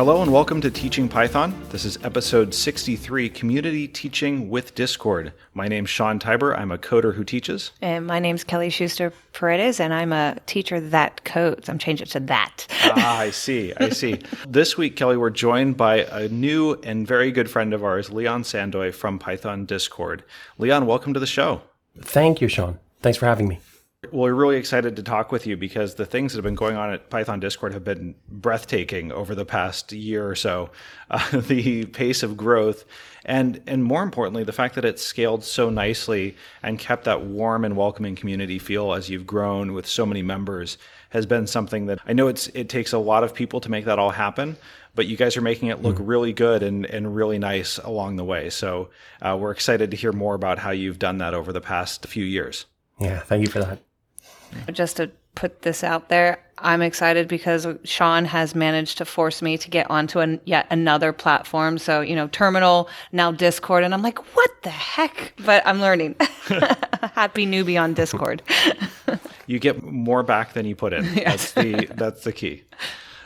Hello and welcome to Teaching Python. This is episode 63 Community Teaching with Discord. My name's Sean Tibor. I'm a coder who teaches. And my name's Kelly Schuster Paredes, and I'm a teacher that codes. I'm changing it to that. ah, I see. I see. This week, Kelly, we're joined by a new and very good friend of ours, Leon Sandoy from Python Discord. Leon, welcome to the show. Thank you, Sean. Thanks for having me. Well, we're really excited to talk with you because the things that have been going on at Python Discord have been breathtaking over the past year or so. Uh, the pace of growth, and and more importantly, the fact that it's scaled so nicely and kept that warm and welcoming community feel as you've grown with so many members has been something that I know it's it takes a lot of people to make that all happen. But you guys are making it look mm. really good and, and really nice along the way. So uh, we're excited to hear more about how you've done that over the past few years. Yeah, thank you for that. Just to put this out there, I'm excited because Sean has managed to force me to get onto an, yet another platform. So, you know, Terminal, now Discord. And I'm like, what the heck? But I'm learning. Happy newbie on Discord. you get more back than you put in. Yes. That's the, that's the key.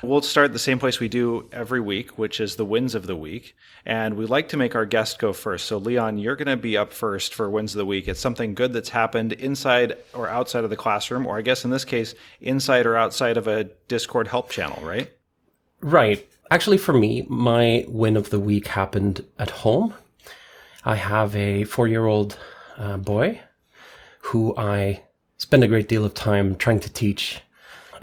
We'll start the same place we do every week, which is the wins of the week. And we like to make our guest go first. So, Leon, you're going to be up first for wins of the week. It's something good that's happened inside or outside of the classroom, or I guess in this case, inside or outside of a Discord help channel, right? Right. Actually, for me, my win of the week happened at home. I have a four year old uh, boy who I spend a great deal of time trying to teach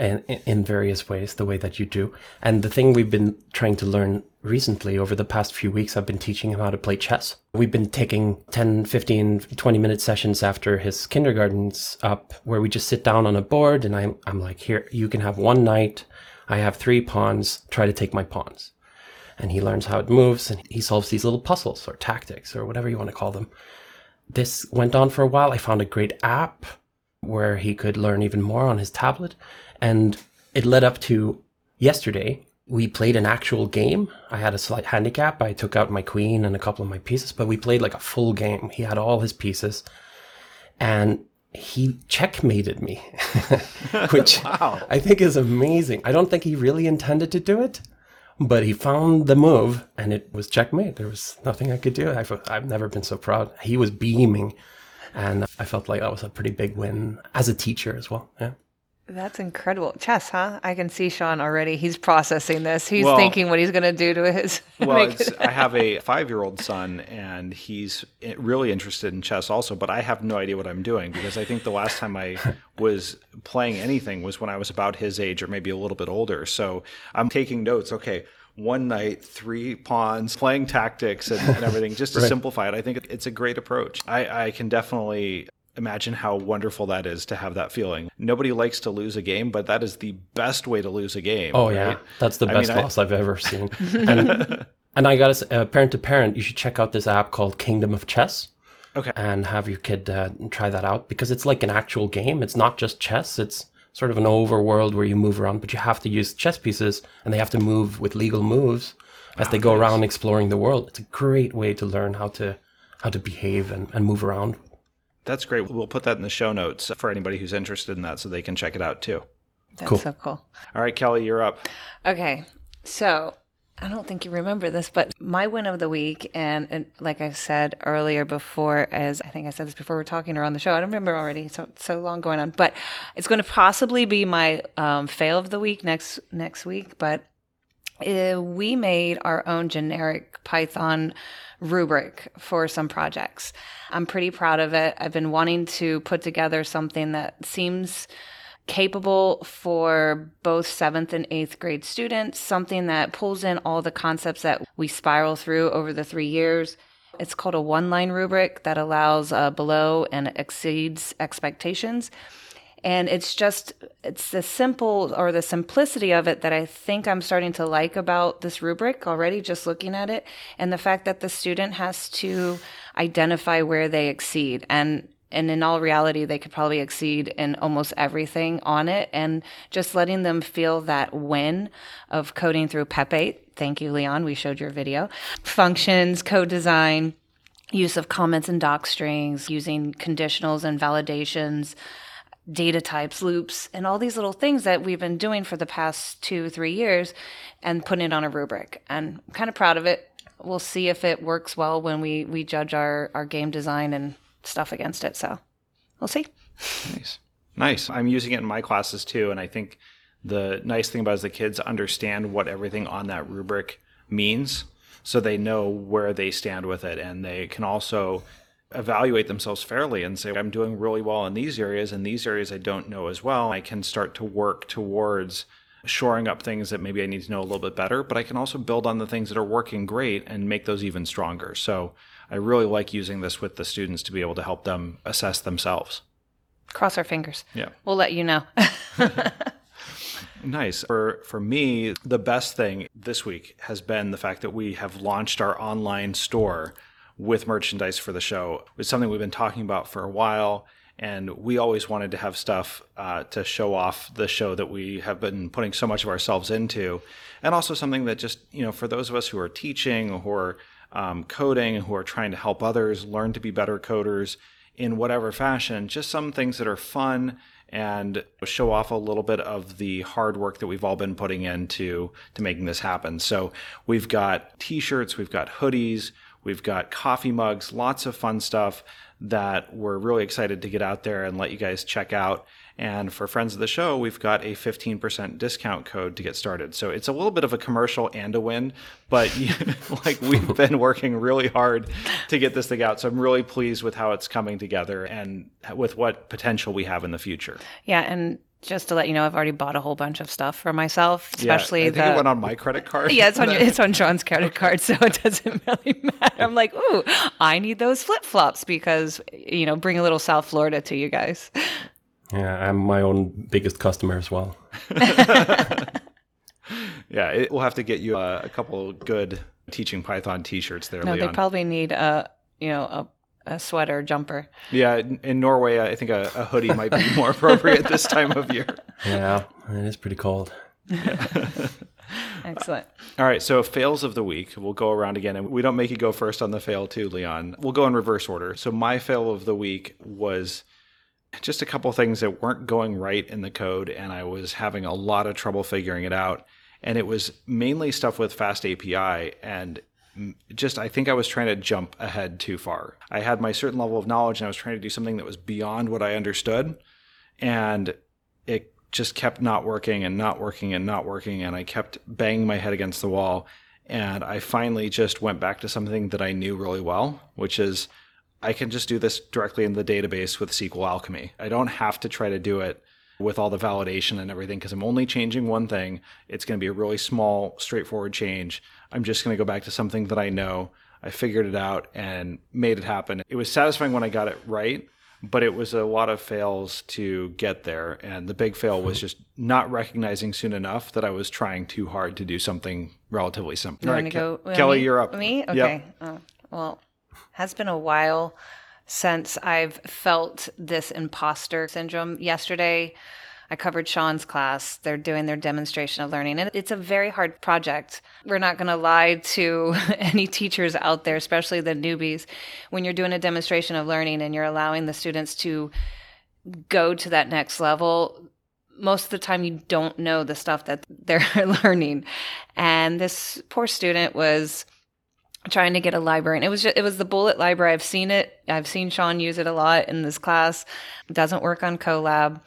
and in various ways, the way that you do. And the thing we've been trying to learn recently over the past few weeks, I've been teaching him how to play chess. We've been taking 10, 15, 20 minute sessions after his kindergarten's up where we just sit down on a board and I'm, I'm like, here, you can have one knight. I have three pawns. Try to take my pawns. And he learns how it moves and he solves these little puzzles or tactics or whatever you want to call them. This went on for a while. I found a great app where he could learn even more on his tablet. And it led up to yesterday. We played an actual game. I had a slight handicap. I took out my queen and a couple of my pieces, but we played like a full game. He had all his pieces and he checkmated me, which wow. I think is amazing. I don't think he really intended to do it, but he found the move and it was checkmate. There was nothing I could do. I've, I've never been so proud. He was beaming and I felt like that was a pretty big win as a teacher as well. Yeah. That's incredible. Chess, huh? I can see Sean already. He's processing this. He's well, thinking what he's going to do to his. Well, I have a five year old son, and he's eh, really interested in chess also, but I have no idea what I'm doing because I think the last time I was playing anything was when I was about his age or maybe a little bit older. So I'm taking notes. Okay. One night, three pawns, playing tactics and, and everything, just to right. simplify it. I think it's a great approach. I, I can definitely imagine how wonderful that is to have that feeling. Nobody likes to lose a game, but that is the best way to lose a game. Oh right? yeah, that's the best mean, loss I... have ever seen. and, and, I got to uh, parent to parent, you should check out this app called Kingdom of Chess. Okay. And have your kid uh, try that out because it's like an actual game. It's not just chess. It's sort of an overworld where you move around, but you have to use chess pieces and they have to move with legal moves as they go nice. around exploring the world. It's a great way to learn how to how to behave and, and move around that's great. We'll put that in the show notes for anybody who's interested in that so they can check it out too. That's cool. so cool. All right, Kelly, you're up. Okay. So I don't think you remember this, but my win of the week, and, and, like I said earlier before, as I think I said this before we are talking or on the show, I don't remember already. So so long going on, but it's going to possibly be my um, fail of the week next next week. But uh, we made our own generic Python rubric for some projects. I'm pretty proud of it. I've been wanting to put together something that seems capable for both seventh and eighth grade students, something that pulls in all the concepts that we spiral through over the three years. It's called a one line rubric that allows uh, below and exceeds expectations. And it's just, it's the simple or the simplicity of it that I think I'm starting to like about this rubric already, just looking at it. And the fact that the student has to identify where they exceed. And and in all reality, they could probably exceed in almost everything on it. And just letting them feel that win of coding through PEP8. Thank you, Leon. We showed your video. Functions, code design, use of comments and doc strings, using conditionals and validations, data types, loops, and all these little things that we've been doing for the past two, three years and putting it on a rubric. And I'm kind of proud of it. We'll see if it works well when we, we judge our, our game design and stuff against it. So we'll see. Nice. Nice. I'm using it in my classes too. And I think the nice thing about is the kids understand what everything on that rubric means. So they know where they stand with it. And they can also evaluate themselves fairly and say, I'm doing really well in these areas, and these areas I don't know as well. I can start to work towards shoring up things that maybe I need to know a little bit better, but I can also build on the things that are working great and make those even stronger. So I really like using this with the students to be able to help them assess themselves. Cross our fingers. Yeah. We'll let you know. Nice. For for me, the best thing this week has been the fact that we have launched our online store with merchandise for the show. It's something we've been talking about for a while, and we always wanted to have stuff uh, to show off the show that we have been putting so much of ourselves into, and also something that just you know for those of us who are teaching, who are um, coding, who are trying to help others learn to be better coders in whatever fashion, just some things that are fun and show off a little bit of the hard work that we've all been putting into to making this happen. So we've got t-shirts, we've got hoodies, we've got coffee mugs, lots of fun stuff that we're really excited to get out there and let you guys check out. And for friends of the show, we've got a 15% discount code to get started. So it's a little bit of a commercial and a win, but like we've been working really hard to get this thing out. So I'm really pleased with how it's coming together and with what potential we have in the future. Yeah, and just to let you know, I've already bought a whole bunch of stuff for myself, especially yeah, I think the. it went on my credit card. yeah, it's on your, it's on John's credit card, so it doesn't really matter. I'm like, ooh, I need those flip flops because you know, bring a little South Florida to you guys. Yeah, I'm my own biggest customer as well. yeah, it, we'll have to get you a, a couple good teaching Python T-shirts there. No, Leon. they probably need a you know a, a sweater jumper. Yeah, in, in Norway, I think a, a hoodie might be more appropriate this time of year. Yeah, it is pretty cold. Excellent. All right, so fails of the week. We'll go around again, and we don't make you go first on the fail too, Leon. We'll go in reverse order. So my fail of the week was just a couple things that weren't going right in the code, and I was having a lot of trouble figuring it out. And it was mainly stuff with Fast API, and just I think I was trying to jump ahead too far. I had my certain level of knowledge, and I was trying to do something that was beyond what I understood, and it just kept not working and not working and not working, and I kept banging my head against the wall. And I finally just went back to something that I knew really well, which is I can just do this directly in the database with SQL Alchemy. I don't have to try to do it with all the validation and everything because I'm only changing one thing. It's going to be a really small, straightforward change. I'm just going to go back to something that I know. I figured it out and made it happen. It was satisfying when I got it right, but it was a lot of fails to get there. And the big fail was hmm. just not recognizing soon enough that I was trying too hard to do something relatively simple. You right, to go? Ke- Kelly, me? you're up. Me? Yep. Okay. Oh, well, has been a while since I've felt this imposter syndrome. Yesterday, I covered Sean's class. They're doing their demonstration of learning, and it's a very hard project. We're not going to lie to any teachers out there, especially the newbies. When you're doing a demonstration of learning and you're allowing the students to go to that next level, most of the time you don't know the stuff that they're learning. And this poor student was trying to get a library and it was just, it was the bullet library i've seen it i've seen sean use it a lot in this class it doesn't work on colab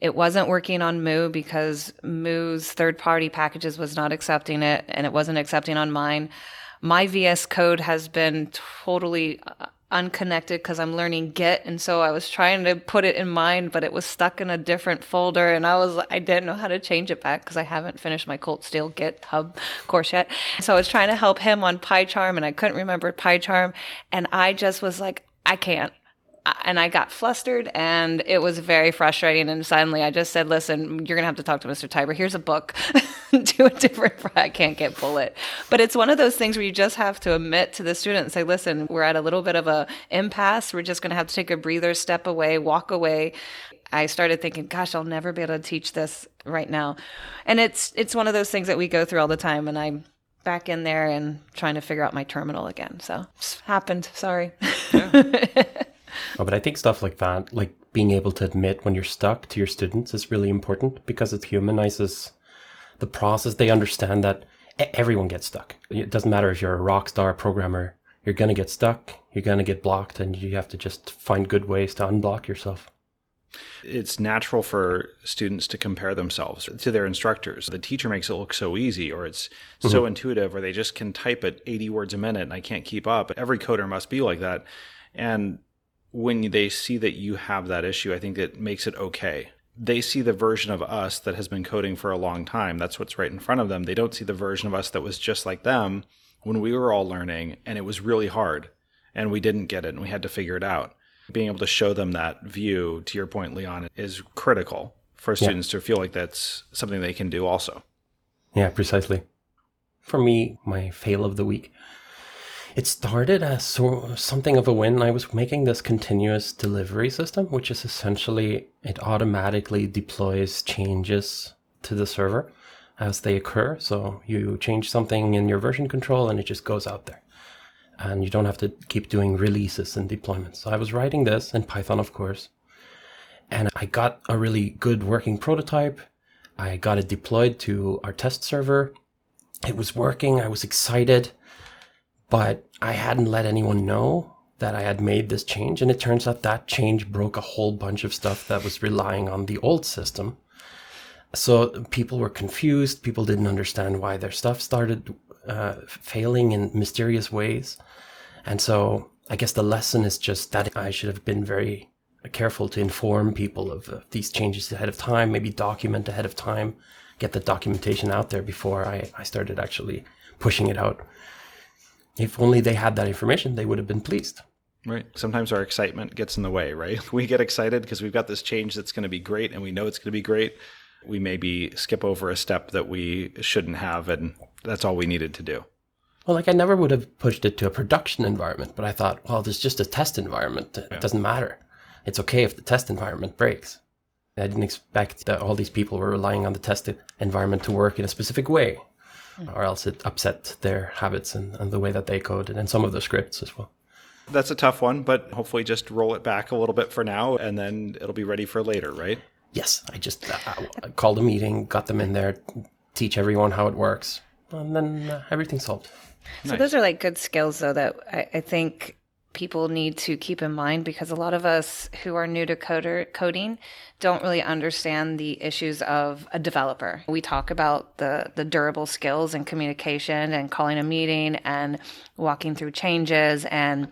it wasn't working on Mu because Mu's third party packages was not accepting it and it wasn't accepting on mine. My vs code has been totally uh, unconnected because i'm learning git and so i was trying to put it in mine but it was stuck in a different folder and i was i didn't know how to change it back because i haven't finished my Colt Steele github course yet. So i was trying to help him on pycharm and i couldn't remember pycharm and i just was like i can't and I got flustered and it was very frustrating. And suddenly I just said, listen, you're going to have to talk to Mr. Tibor. Here's a book. Do a different, I can't get bullet. But it's one of those things where you just have to admit to the student and say, listen, we're at a little bit of a impasse. We're just going to have to take a breather, step away, walk away. I started thinking, gosh, I'll never be able to teach this right now. And it's, it's one of those things that we go through all the time. And I'm back in there and trying to figure out my terminal again. So happened. Sorry. Oh, but I think stuff like that, like being able to admit when you're stuck to your students is really important because it humanizes the process. They understand that everyone gets stuck. It doesn't matter if you're a rock star programmer, you're going to get stuck, you're going to get blocked, and you have to just find good ways to unblock yourself. It's natural for students to compare themselves to their instructors. The teacher makes it look so easy, or it's mm-hmm. so intuitive, or they just can type at 80 words a minute and I can't keep up. Every coder must be like that. And when they see that you have that issue, I think it makes it okay they see the version of us that has been coding for a long time. That's what's right in front of them. They don't see the version of us that was just like them when we were all learning and it was really hard and we didn't get it and we had to figure it out. Being able to show them that view, to your point, Leon, is critical for students yeah. to feel like that's something they can do also. Yeah, precisely. For me, my fail of the week it started as so, something of a win. I was making this continuous delivery system, which is essentially it automatically deploys changes to the server as they occur. So you change something in your version control and it just goes out there. And you don't have to keep doing releases and deployments. So I was writing this in Python, of course. And I got a really good working prototype. I got it deployed to our test server. It was working. I was excited but I hadn't let anyone know that I had made this change. And it turns out that change broke a whole bunch of stuff that was relying on the old system. So people were confused. People didn't understand why their stuff started uh, failing in mysterious ways. And so I guess the lesson is just that I should have been very careful to inform people of uh, these changes ahead of time, maybe document ahead of time, get the documentation out there before I, I started actually pushing it out if only they had that information, they would have been pleased. Right. Sometimes our excitement gets in the way, right? We get excited because we've got this change that's going to be great and we know it's going to be great. We maybe skip over a step that we shouldn't have, and that's all we needed to do. Well, like I never would have pushed it to a production environment, but I thought, well, there's just a test environment. It yeah. doesn't matter. It's okay if the test environment breaks. I didn't expect that all these people were relying on the test environment to work in a specific way or else it upset their habits and, and the way that they coded and some of the scripts as well. That's a tough one, but hopefully just roll it back a little bit for now and then it'll be ready for later, right? Yes, I just uh, I called a meeting, got them in there, teach everyone how it works, and then uh, everything's solved. So nice. those are like good skills, though, that I, I think people need to keep in mind because a lot of us who are new to coder coding don't really understand the issues of a developer. We talk about the the durable skills and communication and calling a meeting and walking through changes and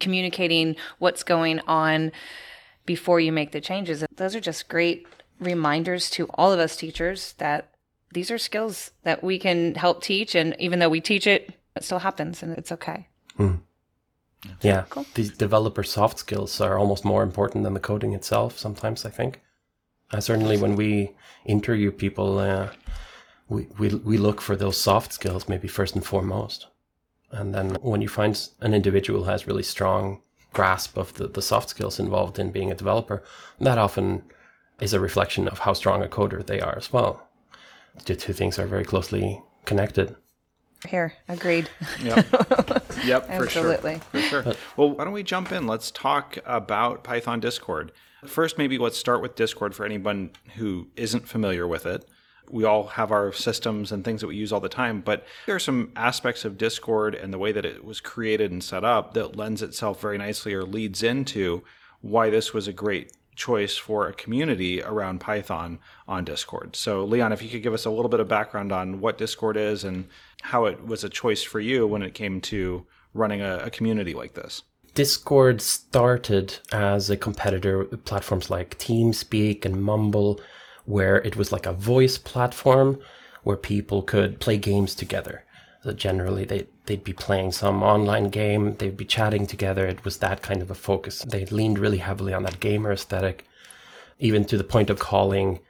communicating what's going on before you make the changes. Those are just great reminders to all of us teachers that these are skills that we can help teach and even though we teach it, it still happens and it's okay. Mm. Yeah, cool. these developer soft skills are almost more important than the coding itself. Sometimes I think. Uh, certainly, when we interview people, uh, we, we we look for those soft skills maybe first and foremost, and then when you find an individual has really strong grasp of the, the soft skills involved in being a developer, that often is a reflection of how strong a coder they are as well. The two things are very closely connected. Here, agreed. Yep. Yep, for Absolutely. sure. For sure. Well, why don't we jump in? Let's talk about Python Discord. First, maybe let's start with Discord for anyone who isn't familiar with it. We all have our systems and things that we use all the time, but there are some aspects of Discord and the way that it was created and set up that lends itself very nicely or leads into why this was a great choice for a community around Python on Discord. So, Leon, if you could give us a little bit of background on what Discord is and how it was a choice for you when it came to running a, a community like this. Discord started as a competitor with platforms like TeamSpeak and Mumble, where it was like a voice platform where people could play games together. So generally, they, they'd be playing some online game, they'd be chatting together. It was that kind of a focus. They leaned really heavily on that gamer aesthetic, even to the point of calling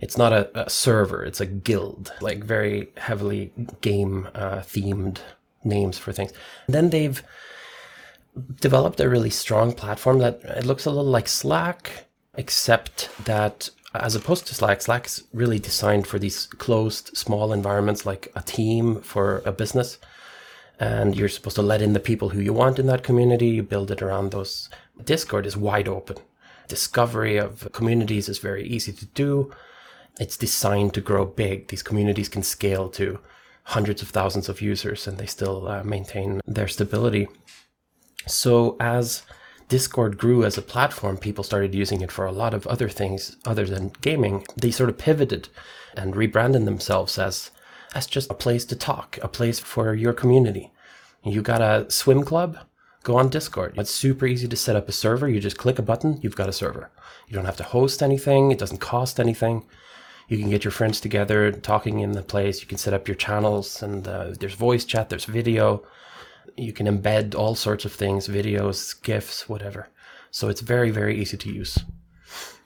it's not a, a server, it's a guild, like very heavily game uh, themed names for things. Then they've developed a really strong platform that it looks a little like Slack, except that as opposed to Slack, Slack's really designed for these closed, small environments like a team for a business. And you're supposed to let in the people who you want in that community. You build it around those. Discord is wide open. Discovery of communities is very easy to do. It's designed to grow big. These communities can scale to hundreds of thousands of users and they still uh, maintain their stability. So as Discord grew as a platform, people started using it for a lot of other things other than gaming. They sort of pivoted and rebranded themselves as as just a place to talk, a place for your community. You got a swim club? Go on Discord. It's super easy to set up a server. You just click a button, you've got a server. You don't have to host anything, it doesn't cost anything. You can get your friends together talking in the place. You can set up your channels, and uh, there's voice chat, there's video. You can embed all sorts of things videos, GIFs, whatever. So it's very, very easy to use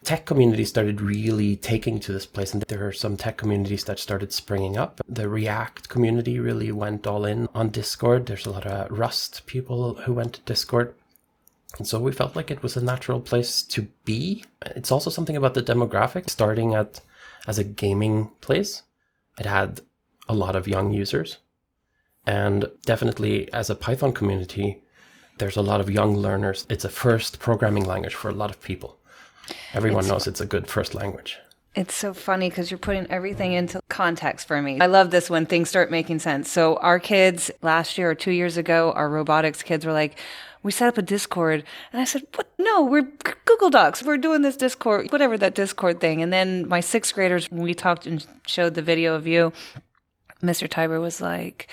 tech community started really taking to this place, and there are some tech communities that started springing up. The React community really went all in on Discord. There's a lot of Rust people who went to Discord. And so we felt like it was a natural place to be. It's also something about the demographic, starting at as a gaming place. It had a lot of young users. And definitely as a Python community, there's a lot of young learners. It's a first programming language for a lot of people. Everyone it's, knows it's a good first language. It's so funny because you're putting everything into context for me. I love this when things start making sense. So, our kids last year or two years ago, our robotics kids were like, we set up a Discord. And I said, what? No, we're Google Docs. We're doing this Discord, whatever that Discord thing. And then my sixth graders, when we talked and showed the video of you, Mr. Tibor was like,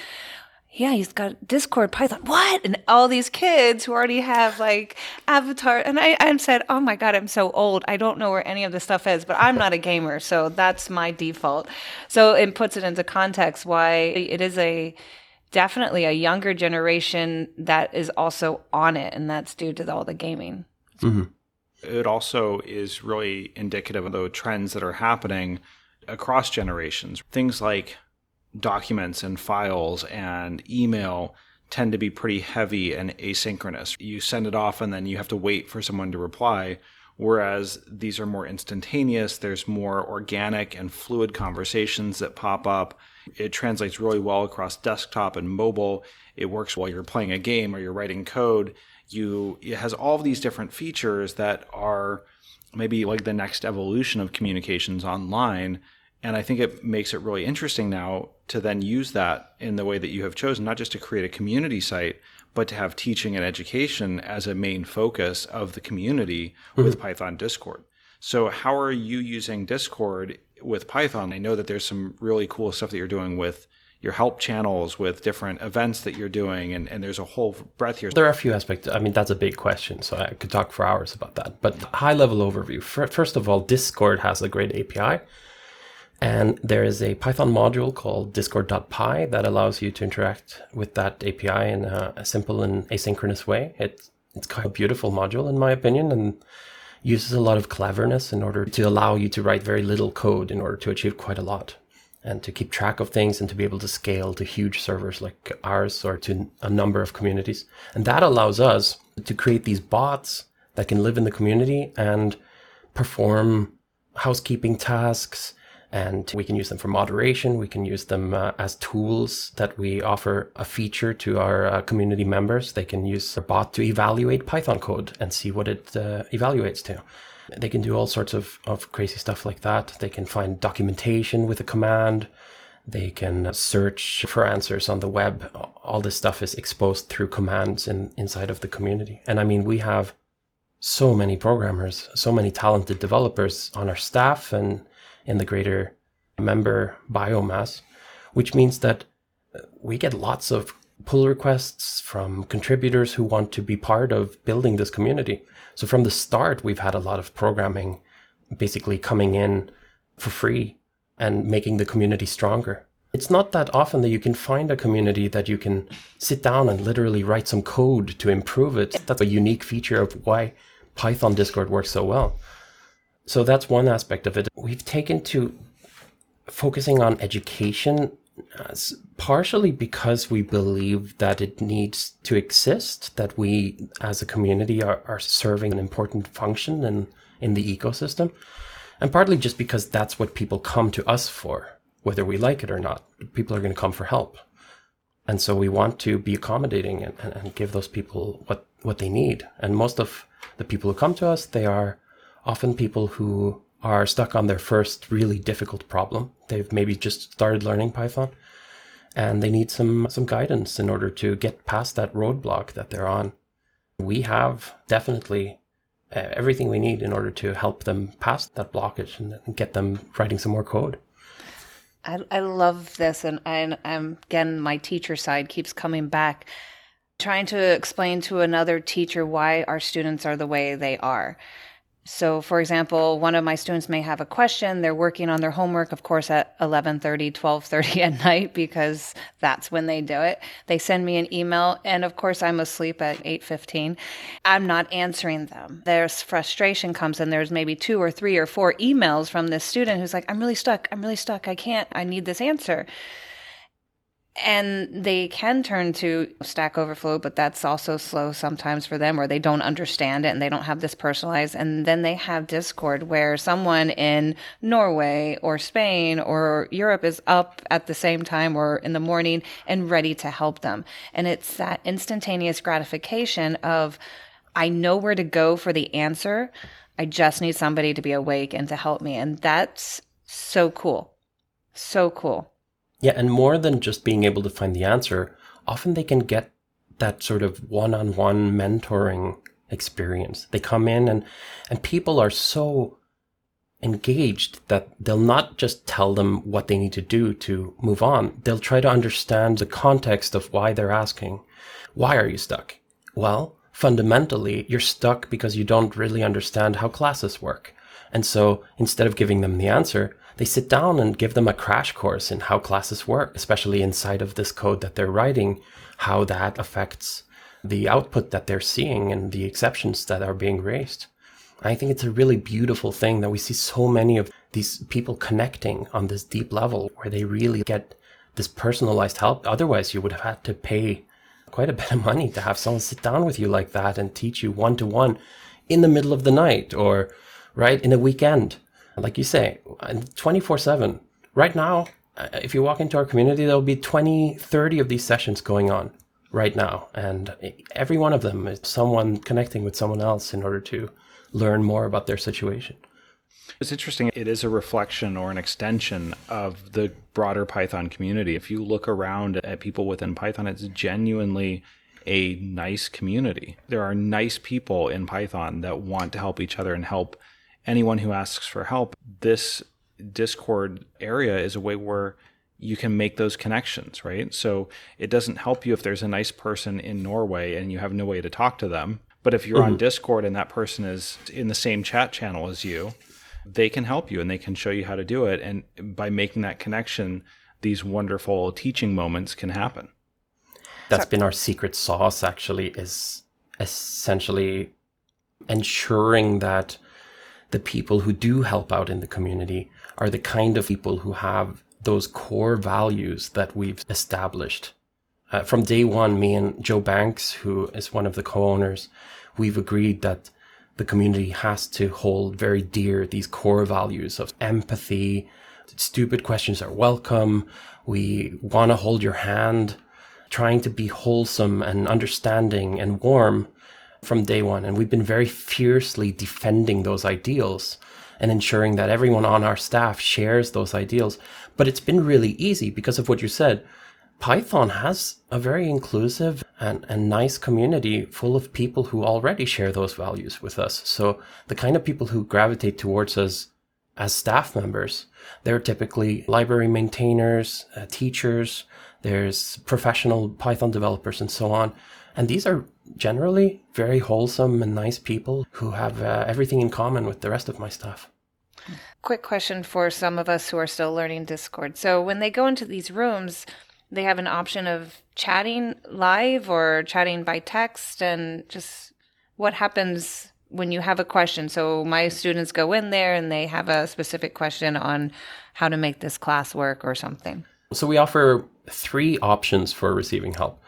yeah, he's got Discord, Python. What? And all these kids who already have like Avatar. And I, I said, oh my God, I'm so old. I don't know where any of this stuff is, but I'm not a gamer. So that's my default. So it puts it into context why it is a definitely a younger generation that is also on it. And that's due to all the gaming. Mm-hmm. It also is really indicative of the trends that are happening across generations. Things like documents and files and email tend to be pretty heavy and asynchronous. You send it off and then you have to wait for someone to reply. Whereas these are more instantaneous, there's more organic and fluid conversations that pop up. It translates really well across desktop and mobile. It works while you're playing a game or you're writing code. You it has all of these different features that are maybe like the next evolution of communications online and I think it makes it really interesting now to then use that in the way that you have chosen, not just to create a community site, but to have teaching and education as a main focus of the community mm-hmm. with Python Discord. So, how are you using Discord with Python? I know that there's some really cool stuff that you're doing with your help channels, with different events that you're doing, and, and there's a whole breadth here. There are a few aspects. I mean, that's a big question, so I could talk for hours about that. But high level overview. First of all, Discord has a great API and there is a Python module called discord.py that allows you to interact with that API in a, simple and asynchronous way. It's, it's kind of a beautiful module, in my opinion, and uses a lot of cleverness in order to allow you to write very little code in order to achieve quite a lot and to keep track of things and to be able to scale to huge servers like ours or to a number of communities. And that allows us to create these bots that can live in the community and perform housekeeping tasks and we can use them for moderation. We can use them uh, as tools that we offer a feature to our uh, community members. They can use a bot to evaluate Python code and see what it uh, evaluates to. They can do all sorts of, of crazy stuff like that. They can find documentation with a command. They can search for answers on the web. All this stuff is exposed through commands in, inside of the community. And I mean, we have so many programmers, so many talented developers on our staff and in the greater member biomass, which means that we get lots of pull requests from contributors who want to be part of building this community. So from the start, we've had a lot of programming basically coming in for free and making the community stronger. It's not that often that you can find a community that you can sit down and literally write some code to improve it. That's a unique feature of why Python Discord works so well. So that's one aspect of it. We've taken to focusing on education uh, partially because we believe that it needs to exist, that we as a community are, are serving an important function in, in the ecosystem, and partly just because that's what people come to us for, whether we like it or not. People are going to come for help. And so we want to be accommodating and, and, and give those people what, what they need. And most of the people who come to us, they are often people who are stuck on their first really difficult problem. They've maybe just started learning Python and they need some some guidance in order to get past that roadblock that they're on. We have definitely uh, everything we need in order to help them pass that blockage and get them writing some more code. I, I love this, and, and um, again, my teacher side keeps coming back, trying to explain to another teacher why our students are the way they are. So, for example, one of my students may have a question. They're working on their homework, of course, at 11:30, 12:30 at night because that's when they do it. They send me an email, and of course, I'm asleep at 8:15. I'm not answering them. There's frustration comes, and there's maybe two or three or four emails from this student who's like, "I'm really stuck. I'm really stuck. I can't. I need this answer." And they can turn to Stack Overflow, but that's also slow sometimes for them, or they don't understand it and they don't have this personalized. And then they have Discord, where someone in Norway or Spain or Europe is up at the same time or in the morning and ready to help them. And it's that instantaneous gratification of, I know where to go for the answer. I just need somebody to be awake and to help me. And that's so cool. So cool. Yeah, and more than just being able to find the answer, often they can get that sort of one-on-one mentoring experience. They come in and and people are so engaged that they'll not just tell them what they need to do to move on. They'll try to understand the context of why they're asking. Why are you stuck? Well, fundamentally, you're stuck because you don't really understand how classes work. And so instead of giving them the answer, they sit down and give them a crash course in how classes work, especially inside of this code that they're writing, how that affects the output that they're seeing and the exceptions that are being raised. I think it's a really beautiful thing that we see so many of these people connecting on this deep level where they really get this personalized help. Otherwise, you would have had to pay quite a bit of money to have someone sit down with you like that and teach you one to one in the middle of the night or right in a weekend like you say, 24 7. Right now, uh, if you walk into our community, there'll be 20, 30 of these sessions going on right now. And every one of them is someone connecting with someone else in order to learn more about their situation. It's interesting. It is a reflection or an extension of the broader Python community. If you look around at people within Python, it's genuinely a nice community. There are nice people in Python that want to help each other and help anyone who asks for help, this Discord area is a way where you can make those connections, right? So it doesn't help you if there's a nice person in Norway and you have no way to talk to them. But if you're mm-hmm. on Discord and that person is in the same chat channel as you, they can help you and they can show you how to do it. And by making that connection, these wonderful teaching moments can happen. That's been our secret sauce, actually, is essentially ensuring that the people who do help out in the community are the kind of people who have those core values that we've established. Uh, from day one, me and Joe Banks, who is one of the co-owners, we've agreed that the community has to hold very dear these core values of empathy. Stupid questions are welcome. We want to hold your hand, trying to be wholesome and understanding and warm from day one. And we've been very fiercely defending those ideals and ensuring that everyone on our staff shares those ideals. But it's been really easy because of what you said. Python has a very inclusive and, and nice community full of people who already share those values with us. So the kind of people who gravitate towards us as staff members, they're typically library maintainers, uh, teachers, there's professional Python developers and so on. And these are generally very wholesome and nice people who have uh, everything in common with the rest of my staff. Quick question for some of us who are still learning Discord. So, when they go into these rooms, they have an option of chatting live or chatting by text, and just what happens when you have a question. So, my students go in there and they have a specific question on how to make this class work or something. So, we offer three options for receiving help.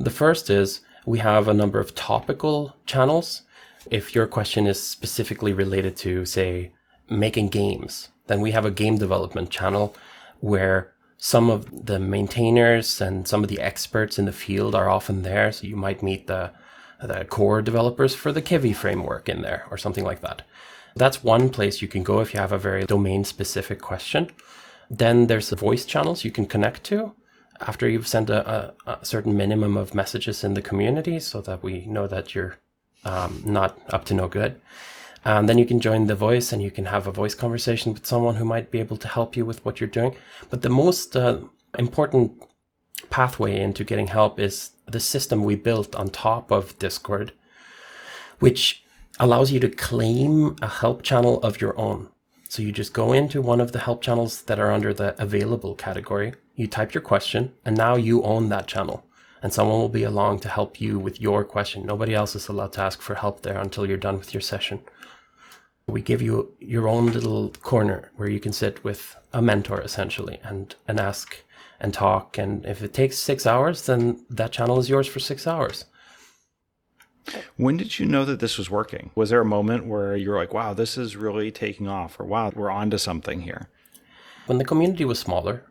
The first is we have a number of topical channels. If your question is specifically related to, say, making games, then we have a game development channel where some of the maintainers and some of the experts in the field are often there. So you might meet the, the core developers for the Kivy framework in there or something like that. That's one place you can go if you have a very domain specific question. Then there's the voice channels you can connect to after you've sent a, a, a certain minimum of messages in the community so that we know that you're um, not up to no good. And then you can join the voice and you can have a voice conversation with someone who might be able to help you with what you're doing. But the most uh, important pathway into getting help is the system we built on top of Discord, which allows you to claim a help channel of your own. So you just go into one of the help channels that are under the available category, you type your question, and now you own that channel. And someone will be along to help you with your question. Nobody else is allowed to ask for help there until you're done with your session. We give you your own little corner where you can sit with a mentor essentially and, and ask and talk. And if it takes six hours, then that channel is yours for six hours. When did you know that this was working? Was there a moment where you were like, wow, this is really taking off, or wow, we're onto something here? When the community was smaller,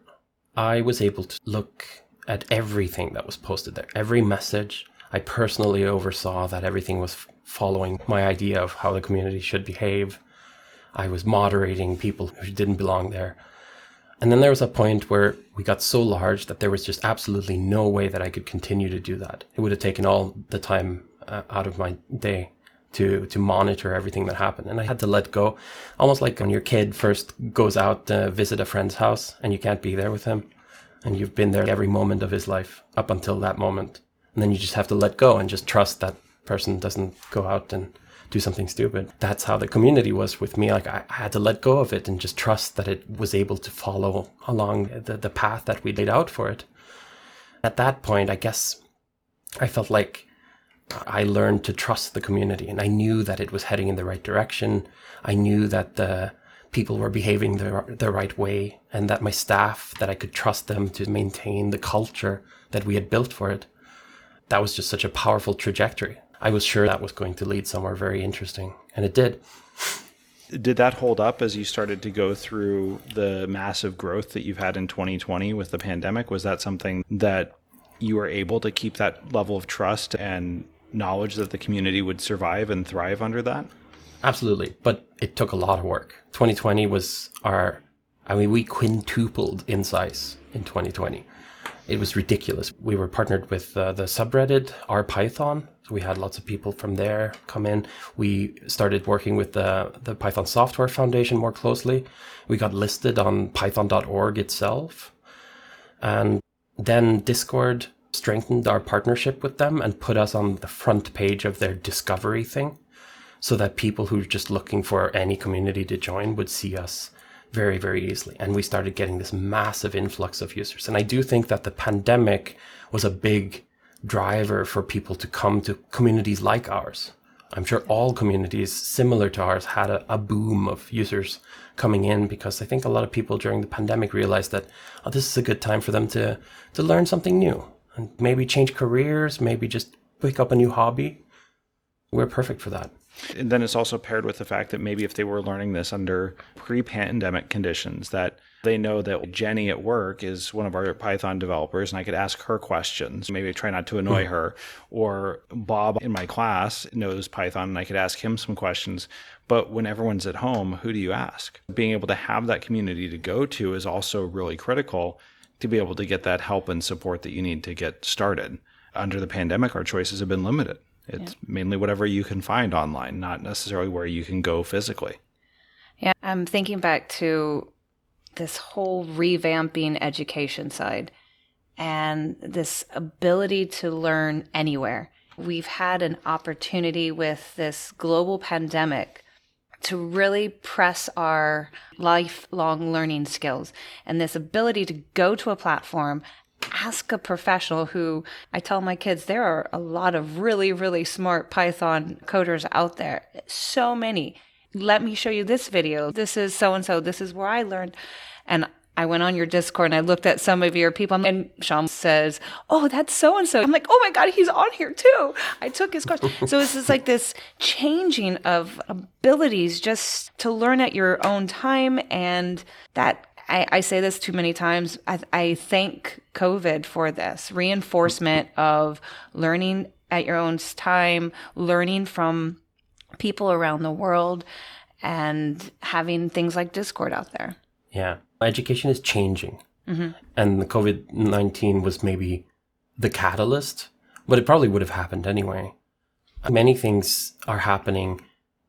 I was able to look at everything that was posted there, every message. I personally oversaw that everything was following my idea of how the community should behave. I was moderating people who didn't belong there. And then there was a point where we got so large that there was just absolutely no way that I could continue to do that. It would have taken all the time uh, out of my day to to monitor everything that happened. And i had to let go. Almost like when your kid first goes out to visit a friend's house and you can't be there with him and you've been there every moment of his life up until that moment. And then you just have to let go and just trust that person doesn't go out and do something stupid. That's how the community was with me. Like i, I had to let go of it and just trust that it was able to follow along the, the path that we laid out for it. At that point i guess i felt like I learned to trust the community and I knew that it was heading in the right direction. I knew that the people were behaving the, the right way and that my staff, that I could trust them to maintain the culture that we had built for it. That was just such a powerful trajectory. I was sure that was going to lead somewhere very interesting and it did. Did that hold up as you started to go through the massive growth that you've had in 2020 with the pandemic? Was that something that you were able to keep that level of trust and knowledge that the community would survive and thrive under that? Absolutely. But it took a lot of work. 2020 was our, I mean, we quintupled in size in 2020. It was ridiculous. We were partnered with uh, the subreddit R Python. So we had lots of people from there come in. We started working with the, the Python Software Foundation more closely. We got listed on python.org itself. And then Discord strengthened our partnership with them and put us on the front page of their discovery thing so that people who are just looking for any community to join would see us very, very easily. And we started getting this massive influx of users. And I do think that the pandemic was a big driver for people to come to communities like ours. I'm sure all communities similar to ours had a, a, boom of users coming in because I think a lot of people during the pandemic realized that oh, this is a good time for them to to learn something new and maybe change careers, maybe just pick up a new hobby. We're perfect for that. And then it's also paired with the fact that maybe if they were learning this under pre pandemic conditions, that they know that Jenny at work is one of our Python developers and I could ask her questions. Maybe I try not to annoy mm. her. Or Bob in my class knows Python and I could ask him some questions. But when everyone's at home, who do you ask? Being able to have that community to go to is also really critical to be able to get that help and support that you need to get started. Under the pandemic, our choices have been limited. It's yeah. mainly whatever you can find online, not necessarily where you can go physically. Yeah, I'm thinking back to this whole revamping education side and this ability to learn anywhere. We've had an opportunity with this global pandemic to really press our lifelong learning skills and this ability to go to a platform ask a professional who I tell my kids there are a lot of really, really smart Python coders out there. So many. Let me show you this video. This is so and so. This is where I learned. And I went on your Discord and I looked at some of your people, and Sean says, "Oh, that's so and so." I'm like, "Oh my god, he's on here too." I took his course, so it's just like this changing of abilities just to learn at your own time, and that I, I say this too many times. I, I thank COVID for this reinforcement of learning at your own time, learning from people around the world and having things like Discord out there. Yeah. Education is changing. Mm-hmm. And the COVID 19 was maybe the catalyst, but it probably would have happened anyway. Many things are happening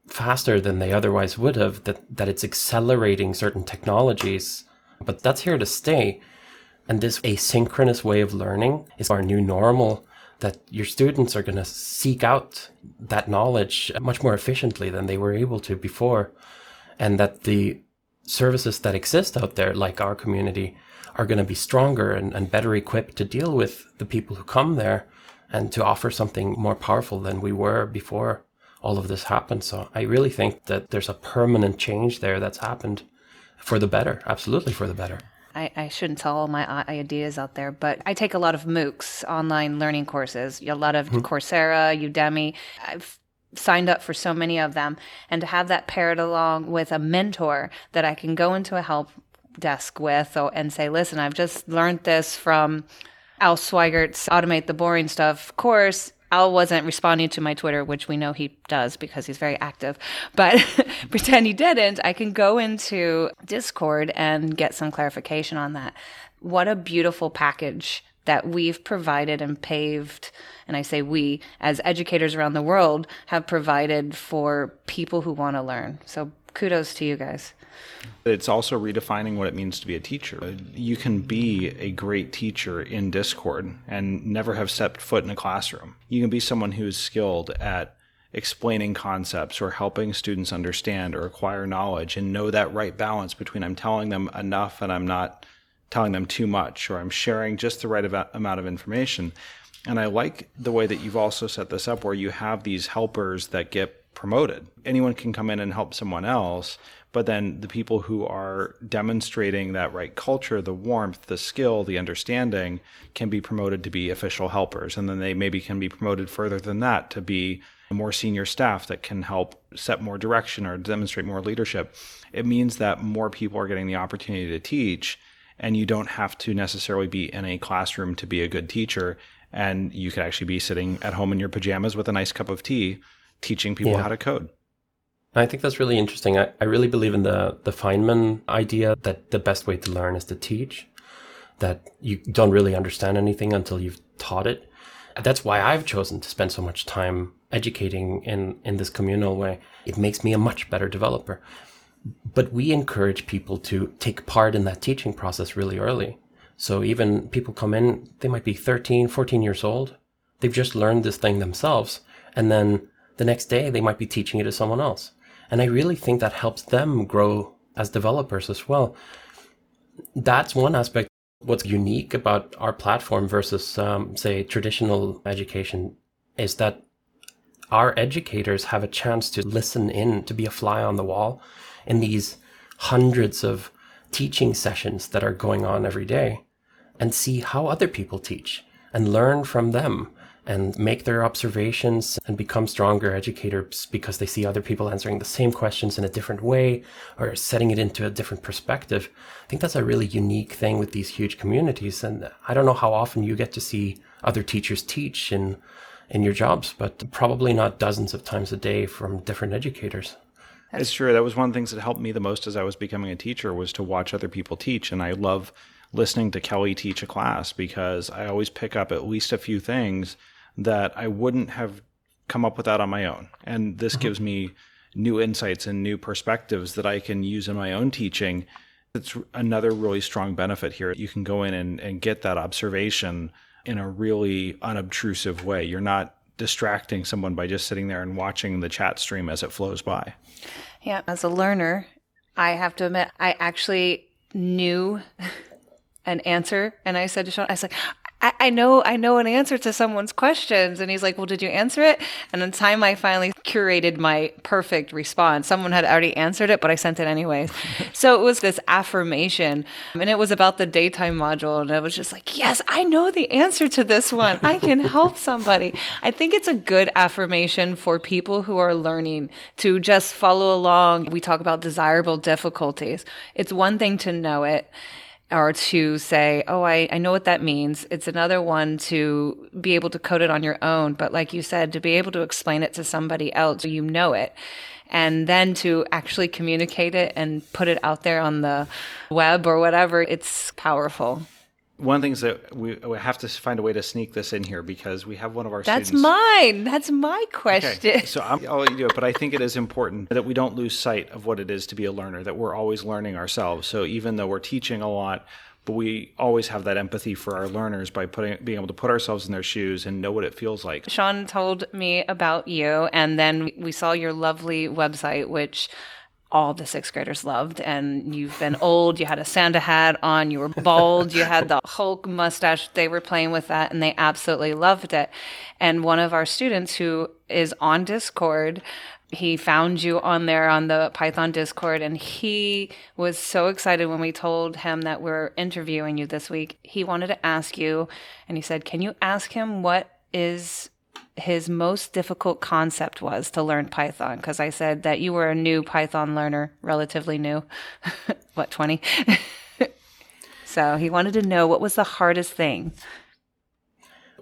faster than they otherwise would have, that, that it's accelerating certain technologies, but that's here to stay. And this asynchronous way of learning is our new normal that your students are going to seek out that knowledge much more efficiently than they were able to before. And that the services that exist out there, like our community, are going to be stronger and, and better equipped to deal with the people who come there and to offer something more powerful than we were before all of this happened. So I really think that there's a permanent change there that's happened for the better, absolutely for the better. I, I shouldn't tell all my ideas out there, but I take a lot of MOOCs, online learning courses, a lot of mm-hmm. Coursera, Udemy. I've signed up for so many of them. And to have that paired along with a mentor that I can go into a help desk with or, and say, listen, I've just learned this from Al Sweigart's Automate the Boring Stuff Of course. Al wasn't responding to my Twitter, which we know he does because he's very active, but pretend he didn't. I can go into Discord and get some clarification on that. What a beautiful package that we've provided and paved, and I say we, as educators around the world, have provided for people who want to learn. So kudos to you guys. It's also redefining what it means to be a teacher. You can be a great teacher in Discord and never have stepped foot in a classroom. You can be someone who is skilled at explaining concepts or helping students understand or acquire knowledge and know that right balance between I'm telling them enough and I'm not telling them too much or I'm sharing just the right amount of information. And I like the way that you've also set this up where you have these helpers that get promoted. Anyone can come in and help someone else, but then the people who are demonstrating that right culture, the warmth, the skill, the understanding can be promoted to be official helpers. And then they maybe can be promoted further than that to be more senior staff that can help set more direction or demonstrate more leadership. It means that more people are getting the opportunity to teach and you don't have to necessarily be in a classroom to be a good teacher and you could actually be sitting at home in your pajamas with a nice cup of tea teaching people Yeah. how to code. I think that's really interesting. I, I really believe in the, the Feynman idea that the best way to learn is to teach, that you don't really understand anything until you've taught it. That's why I've chosen to spend so much time educating in, in this communal way. It makes me a much better developer. But we encourage people to take part in that teaching process really early. So even people come in, they might be 13, 14 years old. They've just learned this thing themselves. And then the next day they might be teaching it to someone else. And I really think that helps them grow as developers as well. That's one aspect. What's unique about our platform versus, um, say, traditional education is that our educators have a chance to listen in, to be a fly on the wall in these hundreds of teaching sessions that are going on every day and see how other people teach and learn from them and make their observations and become stronger educators because they see other people answering the same questions in a different way or setting it into a different perspective. I think that's a really unique thing with these huge communities. And I don't know how often you get to see other teachers teach in, in your jobs, but probably not dozens of times a day from different educators. It's true. That was one of the things that helped me the most as I was becoming a teacher was to watch other people teach. And I love listening to Kelly teach a class because I always pick up at least a few things that I wouldn't have come up with that on my own. And this mm-hmm. gives me new insights and new perspectives that I can use in my own teaching. It's another really strong benefit here. You can go in and, and get that observation in a really unobtrusive way. You're not distracting someone by just sitting there and watching the chat stream as it flows by. Yeah, as a learner, I have to admit, I actually knew an answer, and I said to Sean, I was like, I, I know, I know an answer to someone's questions, and he's like, "Well, did you answer it?" And the time I finally curated my perfect response, someone had already answered it, but I sent it anyways. so it was this affirmation, and it was about the datetime module, and I was just like, "Yes, I know the answer to this one. I can help somebody." I think it's a good affirmation for people who are learning to just follow along. We talk about desirable difficulties. It's one thing to know it or to say, oh, I, I know what that means. It's another one to be able to code it on your own. But like you said, to be able to explain it to somebody else you know it. And then to actually communicate it and put it out there on the web or whatever, it's powerful. One of the things that we, we have to find a way to sneak this in here because we have one of our That's students. mine. That's my question. Okay, so I'm, I'll let you do it, but I think it is important that we don't lose sight of what it is to be a learner, that we're always learning ourselves. So even though we're teaching a lot, but we always have that empathy for our learners by putting being able to put ourselves in their shoes and know what it feels like. Sean told me about you, and then we saw your lovely website, which all the sixth graders loved. And you've been old, you had a Santa hat on, you were bald, you had the Hulk mustache. They were playing with that and they absolutely loved it. And one of our students who is on Discord, he found you on there on the Python Discord and he was so excited when we told him that we're interviewing you this week. He wanted to ask you and he said, Can you ask him what is his most difficult concept was to learn Python because I said that you were a new Python learner, relatively new. what, 20? so he wanted to know what was the hardest thing.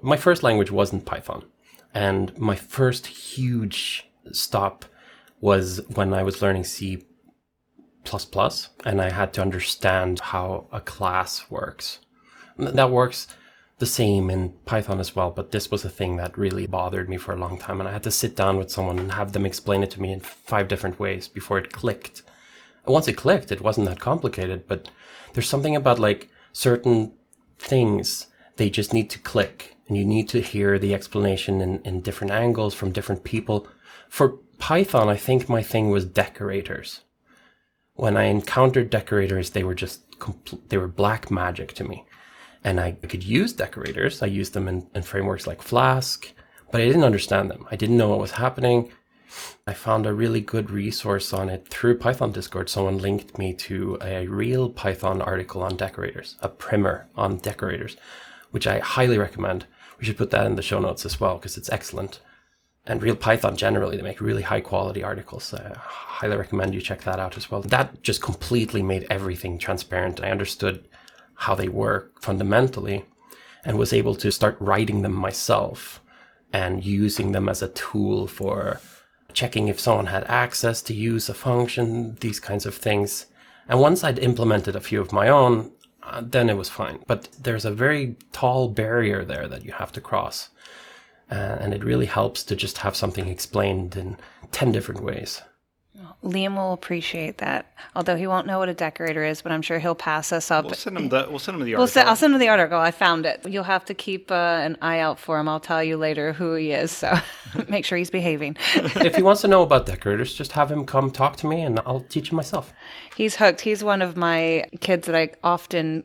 My first language wasn't Python. And my first huge stop was when I was learning C and I had to understand how a class works. That works the same in Python as well, but this was a thing that really bothered me for a long time. And I had to sit down with someone and have them explain it to me in five different ways before it clicked. And once it clicked, it wasn't that complicated, but there's something about like certain things, they just need to click and you need to hear the explanation in, in different angles from different people. For Python, I think my thing was decorators. When I encountered decorators, they were just compl- they were black magic to me. And I could use decorators. I used them in, in frameworks like Flask, but I didn't understand them. I didn't know what was happening. I found a really good resource on it through Python Discord. Someone linked me to a real Python article on decorators, a primer on decorators, which I highly recommend. We should put that in the show notes as well because it's excellent and real Python generally, they make really high quality articles. I highly recommend you check that out as well. That just completely made everything transparent. I understood how they work fundamentally and was able to start writing them myself and using them as a tool for checking if someone had access to use a function, these kinds of things. And once I'd implemented a few of my own, uh, then it was fine. But there's a very tall barrier there that you have to cross uh, and it really helps to just have something explained in 10 different ways. Liam will appreciate that. Although he won't know what a decorator is, but I'm sure he'll pass us up. We'll send him the we'll send him the article. We'll send, I'll send him the article. I found it. You'll have to keep uh, an eye out for him. I'll tell you later who he is. So make sure he's behaving. if he wants to know about decorators, just have him come talk to me, and I'll teach him myself. He's hooked. He's one of my kids that I often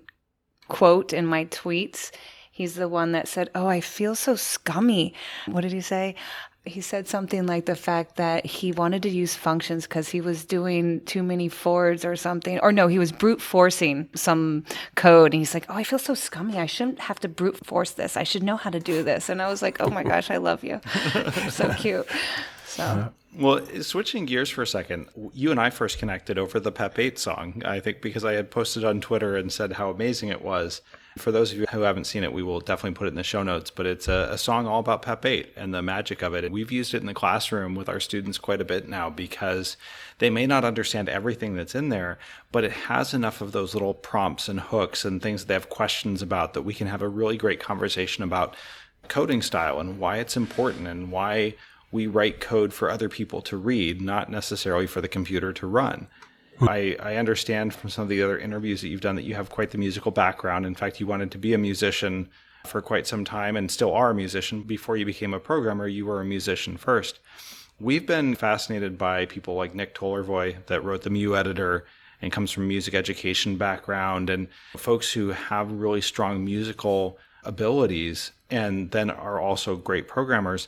quote in my tweets. He's the one that said, Oh, I feel so scummy. What did he say? He said something like the fact that he wanted to use functions because he was doing too many fords or something. Or no, he was brute forcing some code. And he's like, Oh, I feel so scummy. I shouldn't have to brute force this. I should know how to do this. And I was like, Oh my gosh, I love you. so cute. So. Well, switching gears for a second, you and I first connected over the Pep 8 song, I think because I had posted on Twitter and said how amazing it was. For those of you who haven't seen it, we will definitely put it in the show notes. But it's a, a, song all about PEP 8 and the magic of it. And we've used it in the classroom with our students quite a bit now because they may not understand everything that's in there, but it has enough of those little prompts and hooks and things that they have questions about that we can have a really great conversation about coding style and why it's important and why we write code for other people to read, not necessarily for the computer to run. I, I understand from some of the other interviews that you've done that you have quite the musical background. In fact, you wanted to be a musician for quite some time and still are a musician. Before you became a programmer, you were a musician first. We've been fascinated by people like Nick Tollervey that wrote the Mu editor and comes from music education background and folks who have really strong musical abilities and then are also great programmers.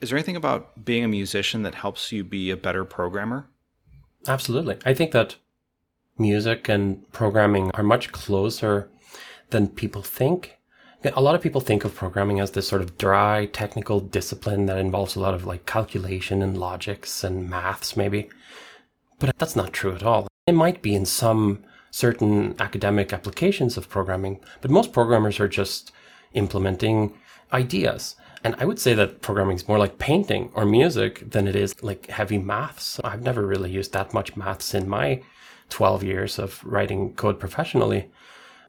Is there anything about being a musician that helps you be a better programmer? Absolutely. I think that music and programming are much closer than people think. A lot of people think of programming as this sort of dry technical discipline that involves a lot of like calculation and logics and maths, maybe. But that's not true at all. It might be in some certain academic applications of programming, but most programmers are just implementing ideas. And I would say that programming is more like painting or music than it is like heavy maths. I've never really used that much maths in my 12 years of writing code professionally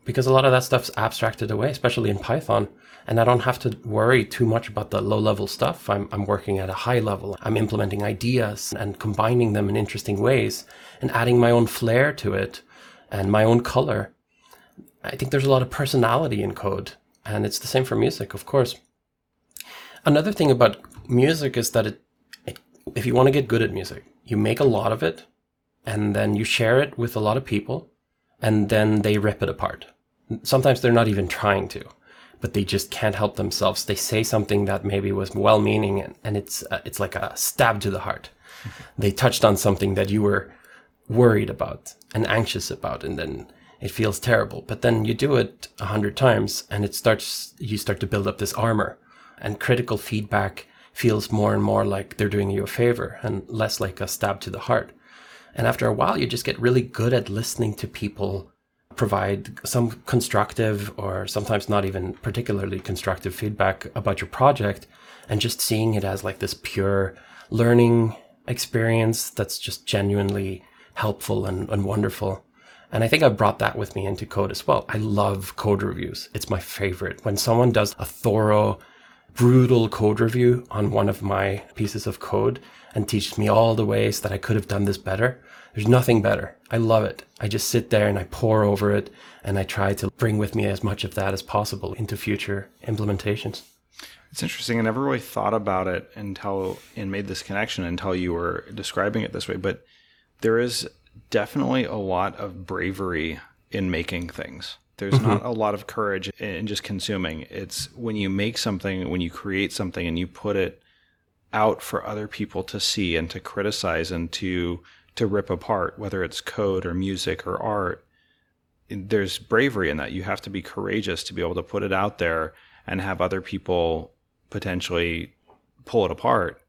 because a lot of that stuff's abstracted away, especially in Python. And I don't have to worry too much about the low level stuff. I'm, I'm working at a high level. I'm implementing ideas and combining them in interesting ways and adding my own flair to it and my own color. I think there's a lot of personality in code. And it's the same for music, of course. Another thing about music is that it, if you want to get good at music, you make a lot of it and then you share it with a lot of people and then they rip it apart. Sometimes they're not even trying to, but they just can't help themselves. They say something that maybe was well meaning and, and it's, uh, it's like a stab to the heart. they touched on something that you were worried about and anxious about and then it feels terrible. But then you do it a hundred times and it starts, you start to build up this armor and critical feedback feels more and more like they're doing you a favor and less like a stab to the heart. And after a while, you just get really good at listening to people provide some constructive or sometimes not even particularly constructive feedback about your project and just seeing it as like this pure learning experience that's just genuinely helpful and, and wonderful. And I think I brought that with me into code as well. I love code reviews. It's my favorite. When someone does a thorough brutal code review on one of my pieces of code and teaches me all the ways that I could have done this better. There's nothing better. I love it. I just sit there and I pore over it and I try to bring with me as much of that as possible into future implementations. It's interesting. I never really thought about it until and made this connection until you were describing it this way. But there is definitely a lot of bravery in making things. There's mm-hmm. not a lot of courage in just consuming. It's when you make something, when you create something and you put it out for other people to see and to criticize and to to rip apart, whether it's code or music or art. There's bravery in that. You have to be courageous to be able to put it out there and have other people potentially pull it apart.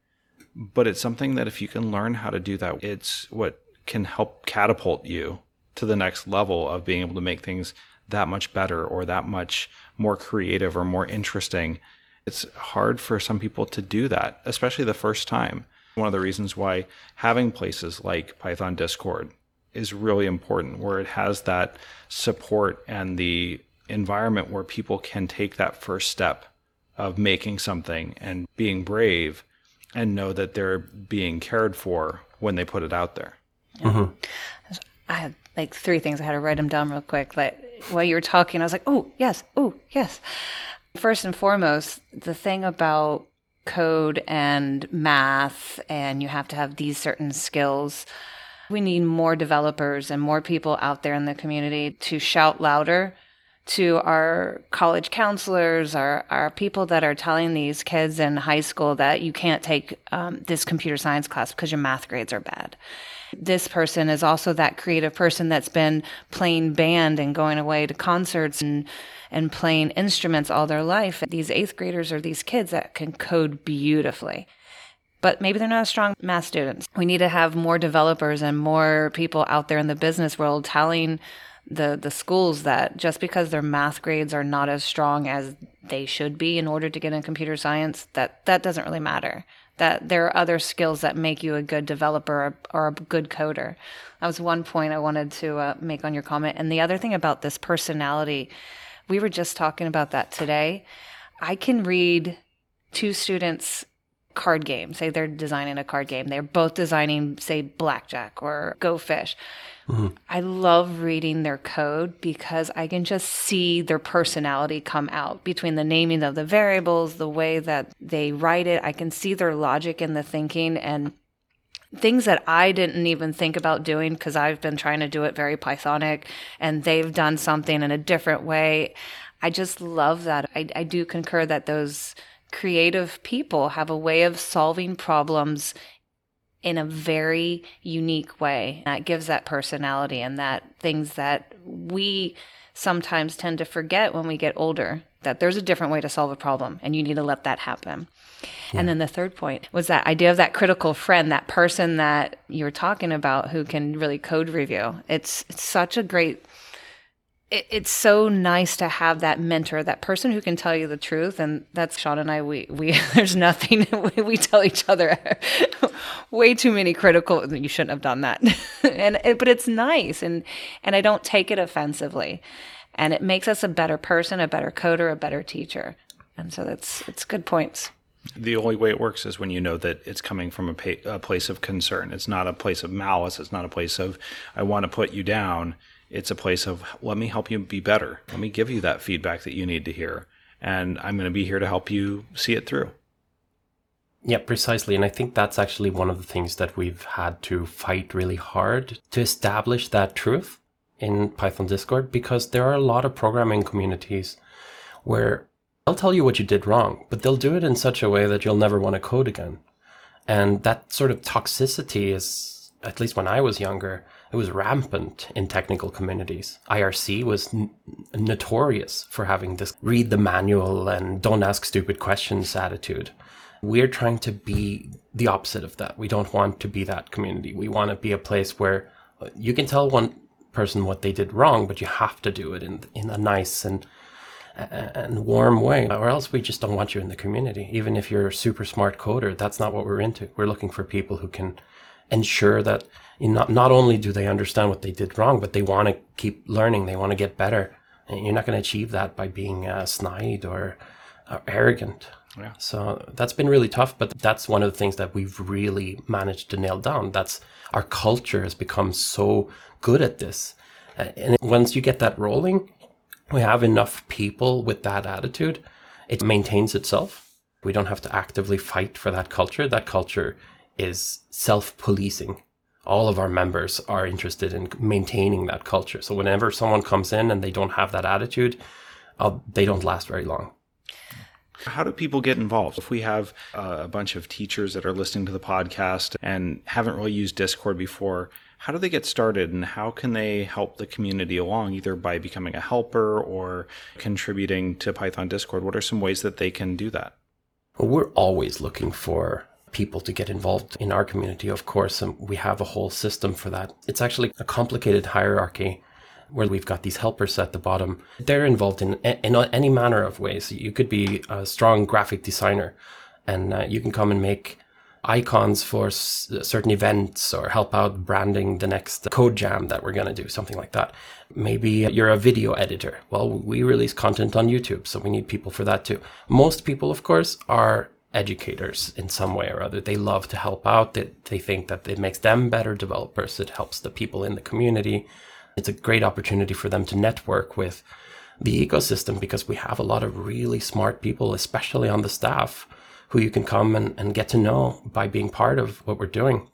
But it's something that if you can learn how to do that, it's what can help catapult you to the next level of being able to make things that much better or that much more creative or more interesting. It's hard for some people to do that, especially the first time. One of the reasons why having places like Python Discord is really important, where it has that support and the environment where people can take that first step of making something and being brave and know that they're being cared for when they put it out there. Mm-hmm. I had like three things. I had to write them down real quick. Like while you were talking, I was like, oh, yes, oh, yes. First and foremost, the thing about code and math, and you have to have these certain skills. We need more developers and more people out there in the community to shout louder to our college counselors, our, our people that are telling these kids in high school that you can't take um, this computer science class because your math grades are bad. This person is also that creative person that's been playing band and going away to concerts and and playing instruments all their life. These eighth graders are these kids that can code beautifully but maybe they're not as strong math students. We need to have more developers and more people out there in the business world telling the the schools that just because their math grades are not as strong as they should be in order to get in computer science, that that doesn't really matter that there are other skills that make you a good developer or, or a good coder. That was one point I wanted to uh, make on your comment. And the other thing about this personality, we were just talking about that today. I can read two students card game say they're designing a card game they're both designing say blackjack or go fish Mm-hmm. I love reading their code because I can just see their personality come out between the naming of the variables, the way that they write it. I can see their logic in the thinking and things that I didn't even think about doing because I've been trying to do it very Pythonic and they've done something in a different way. I just love that. I, I do concur that those creative people have a way of solving problems in a very unique way. That gives that personality and that things that we sometimes tend to forget when we get older. that there's a different way to solve a problem and you need to let that happen. And then the third point was that idea of that critical friend, that person that you were talking about who can really code review. It's, it's such a great it, it's so nice to have that mentor, that person who can tell you the truth. And that's Sean and I. We we there's nothing we tell each other way too many critical. You shouldn't have done that, and but it's nice, and and I don't take it offensively, and it makes us a better person, a better coder, a better teacher. And so that's it's good points. The only way it works is when you know that it's coming from a, pa- a place of concern. It's not a place of malice. It's not a place of I want to put you down it's a place of let me help you be better. Let me give you that feedback that you need to hear. And I'm going to be here to help you see it through. Yeah, precisely. And I think that's actually one of the things that we've had to fight really hard to establish that truth in Python Discord because there are a lot of programming communities where they'll tell you what you did wrong, but they'll do it in such a way that you'll never want to code again. And that sort of toxicity is, at least when I was younger, it was rampant in technical communities. IRC was n- notorious for having this read the manual and don't ask stupid questions attitude. We're trying to be the opposite of that. We don't want to be that community. We want to be a place where uh, you can tell one person what they did wrong, but you have to do it in in a nice and and warm way, or else we just don't want you in the community. Even if you're a super smart coder, that's not what we're into. We're looking for people who can ensure that not, not only do they understand what they did wrong, but they want to keep learning. They want to get better. And you're not going to achieve that by being uh, snide or, or arrogant. Yeah. So that's been really tough, but that's one of the things that we've really managed to nail down. That's our culture has become so good at this. Uh, and once you get that rolling, we have enough people with that attitude, it maintains itself. We don't have to actively fight for that culture. That culture is self policing all of our members are interested in maintaining that culture. So whenever someone comes in and they don't have that attitude, uh, they don't last very long. How do people get involved? If we have uh, a bunch of teachers that are listening to the podcast and haven't really used Discord before, how do they get started and how can they help the community along either by becoming a helper or contributing to Python Discord? What are some ways that they can do that? Well, we're always looking for people to get involved in our community, of course, and we have a whole system for that. It's actually a complicated hierarchy where we've got these helpers at the bottom. They're involved in, in any manner of ways. You could be a strong graphic designer and uh, you can come and make icons for s- certain events or help out branding the next code jam that we're going to do, something like that. Maybe you're a video editor. Well, we release content on YouTube, so we need people for that too. Most people, of course, are educators in some way or other. They love to help out. They, they think that it makes them better developers. It helps the people in the community. It's a great opportunity for them to network with the ecosystem because we have a lot of really smart people, especially on the staff, who you can come and, and get to know by being part of what we're doing.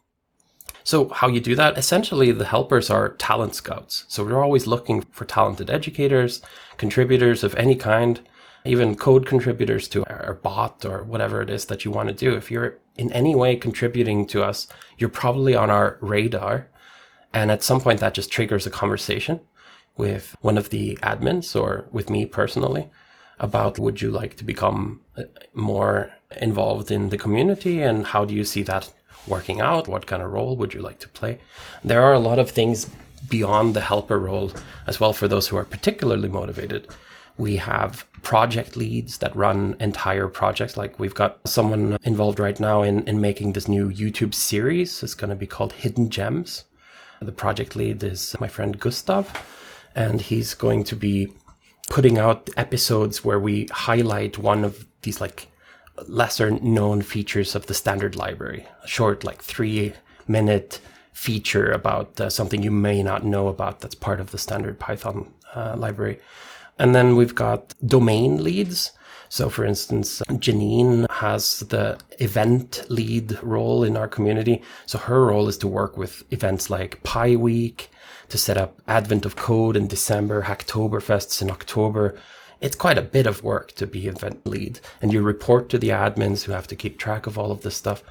So how you do that? Essentially, the helpers are talent scouts. So we're always looking for talented educators, contributors of any kind even code contributors to our bot or whatever it is that you want to do. If you're in any way contributing to us, you're probably on our radar. And at some point that just triggers a conversation with one of the admins or with me personally about would you like to become uh, more involved in the community and how do you see that working out? What kind of role would you like to play? There are a lot of things beyond the helper role as well for those who are particularly motivated we have project leads that run entire projects. Like we've got someone involved right now in, in making this new YouTube series. It's going to be called Hidden Gems. The project lead is my friend Gustav, and he's going to be putting out episodes where we highlight one of these like lesser known features of the standard library, a short, like three minute feature about uh, something you may not know about that's part of the standard Python uh, library. And then we've got domain leads. So, for instance, Janine has the event lead role in our community. So, her role is to work with events like PyWeek, to set up Advent of Code in December, Hacktoberfests in October. It's quite a bit of work to be event lead. And you report to the admins who have to keep track of all of this stuff.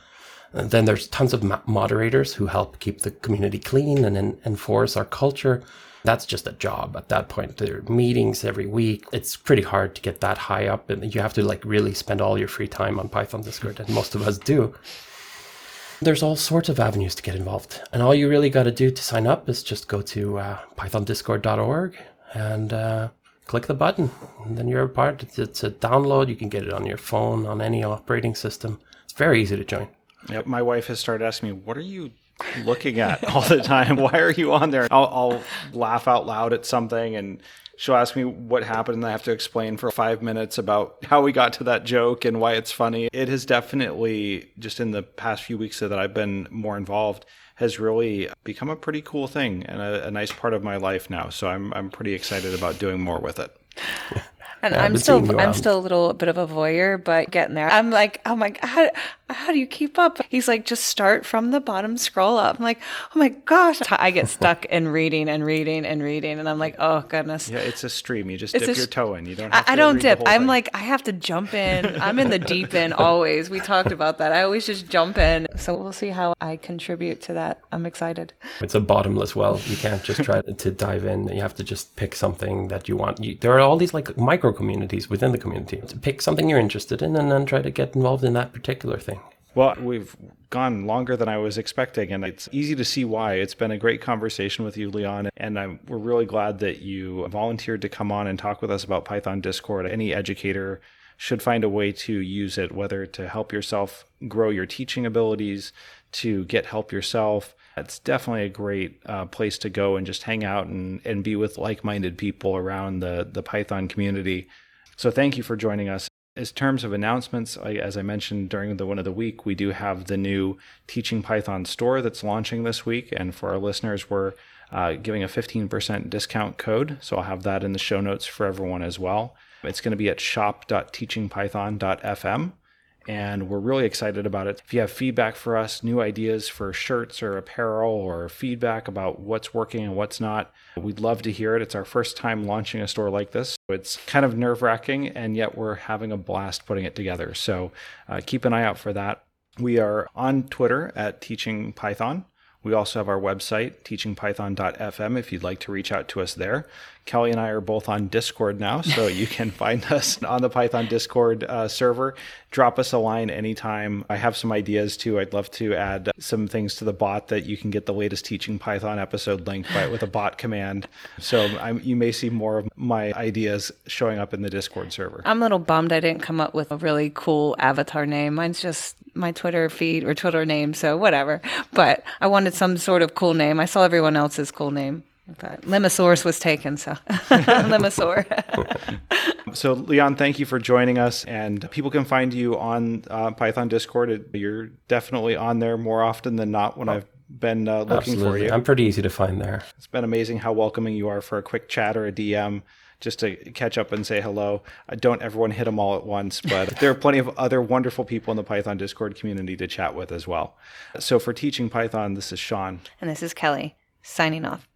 And then there's tons of moderators who help keep the community clean and en- enforce our culture. That's just a job at that point. There are meetings every week. It's pretty hard to get that high up, and you have to like really spend all your free time on Python Discord, and most of us do. There's all sorts of avenues to get involved, and all you really got to do to sign up is just go to uh, pythondiscord.org and uh, click the button, and then you're a part. It's, it's a download. You can get it on your phone, on any operating system. It's very easy to join. Yep, my wife has started asking me, "What are you looking at all the time? Why are you on there?" I'll, I'll laugh out loud at something, and she'll ask me what happened, and I have to explain for five minutes about how we got to that joke and why it's funny. It has definitely just in the past few weeks that I've been more involved has really become a pretty cool thing and a, a nice part of my life now. So I'm I'm pretty excited about doing more with it. And Yeah, I'm still I'm still a little bit of a voyeur, but getting there. I'm like, oh my god, how, how do you keep up? He's like, just start from the bottom, scroll up. I'm like, oh my gosh, I get stuck in reading and reading and reading, and I'm like, oh goodness. Yeah, it's a stream. You just It's dip your toe in. You don't. I, to I don't dip. I'm thing. like, I have to jump in. I'm in the deep end always. We talked about that. I always just jump in. So we'll see how I contribute to that. I'm excited. It's a bottomless well. You can't just try to dive in. You have to just pick something that you want. You, there are all these like micro communities within the community. To pick something you're interested in and then try to get involved in that particular thing. Well, we've gone longer than I was expecting, and it's easy to see why. It's been a great conversation with you, Leon, and I'm, we're really glad that you volunteered to come on and talk with us about Python Discord. Any educator should find a way to use it, whether to help yourself grow your teaching abilities, to get help yourself. It's definitely a great uh, place to go and just hang out and, and be with like minded people around the, the Python community. So thank you for joining us. As terms of announcements, I- as I mentioned during the one of the week, we do have the new Teaching Python store that's launching this week, and for our listeners, we're uh, giving a 15% discount code. So I'll have that in the show notes for everyone as well. It's going to be at shop.teachingpython.fm and we're really excited about it. If you have feedback for us, new ideas for shirts or apparel, or feedback about what's working and what's not, we'd love to hear it. It's our first time launching a store like this. It's kind of nerve wracking, and yet we're having a blast putting it together. So uh, keep an eye out for that. We are on Twitter at Teaching Python. We also have our website, teachingpython.fm, if you'd like to reach out to us there. Kelly and I are both on Discord now, so you can find us on the Python Discord uh, server. Drop us a line anytime. I have some ideas too. I'd love to add some things to the bot that you can get the latest Teaching Python episode linked by with a bot command. So I'm, you may see more of my ideas showing up in the Discord server. I'm a little bummed I didn't come up with a really cool avatar name. Mine's just my Twitter feed or Twitter name, so whatever. But I wanted some sort of cool name. I saw everyone else's cool name. But Limosaurus was taken, so Limosaur. So, Leon, thank you for joining us. And people can find you on uh, Python Discord. It- You're definitely on there more often than not when I've been uh, looking for you. I'm pretty easy to find there. It's been amazing how welcoming you are for a quick chat or a DM just to catch up and say hello. Uh, don't everyone hit them all at once, but there are plenty of other wonderful people in the Python Discord community to chat with as well. So, for Teaching Python, this is Sean. and this is Kelly signing off.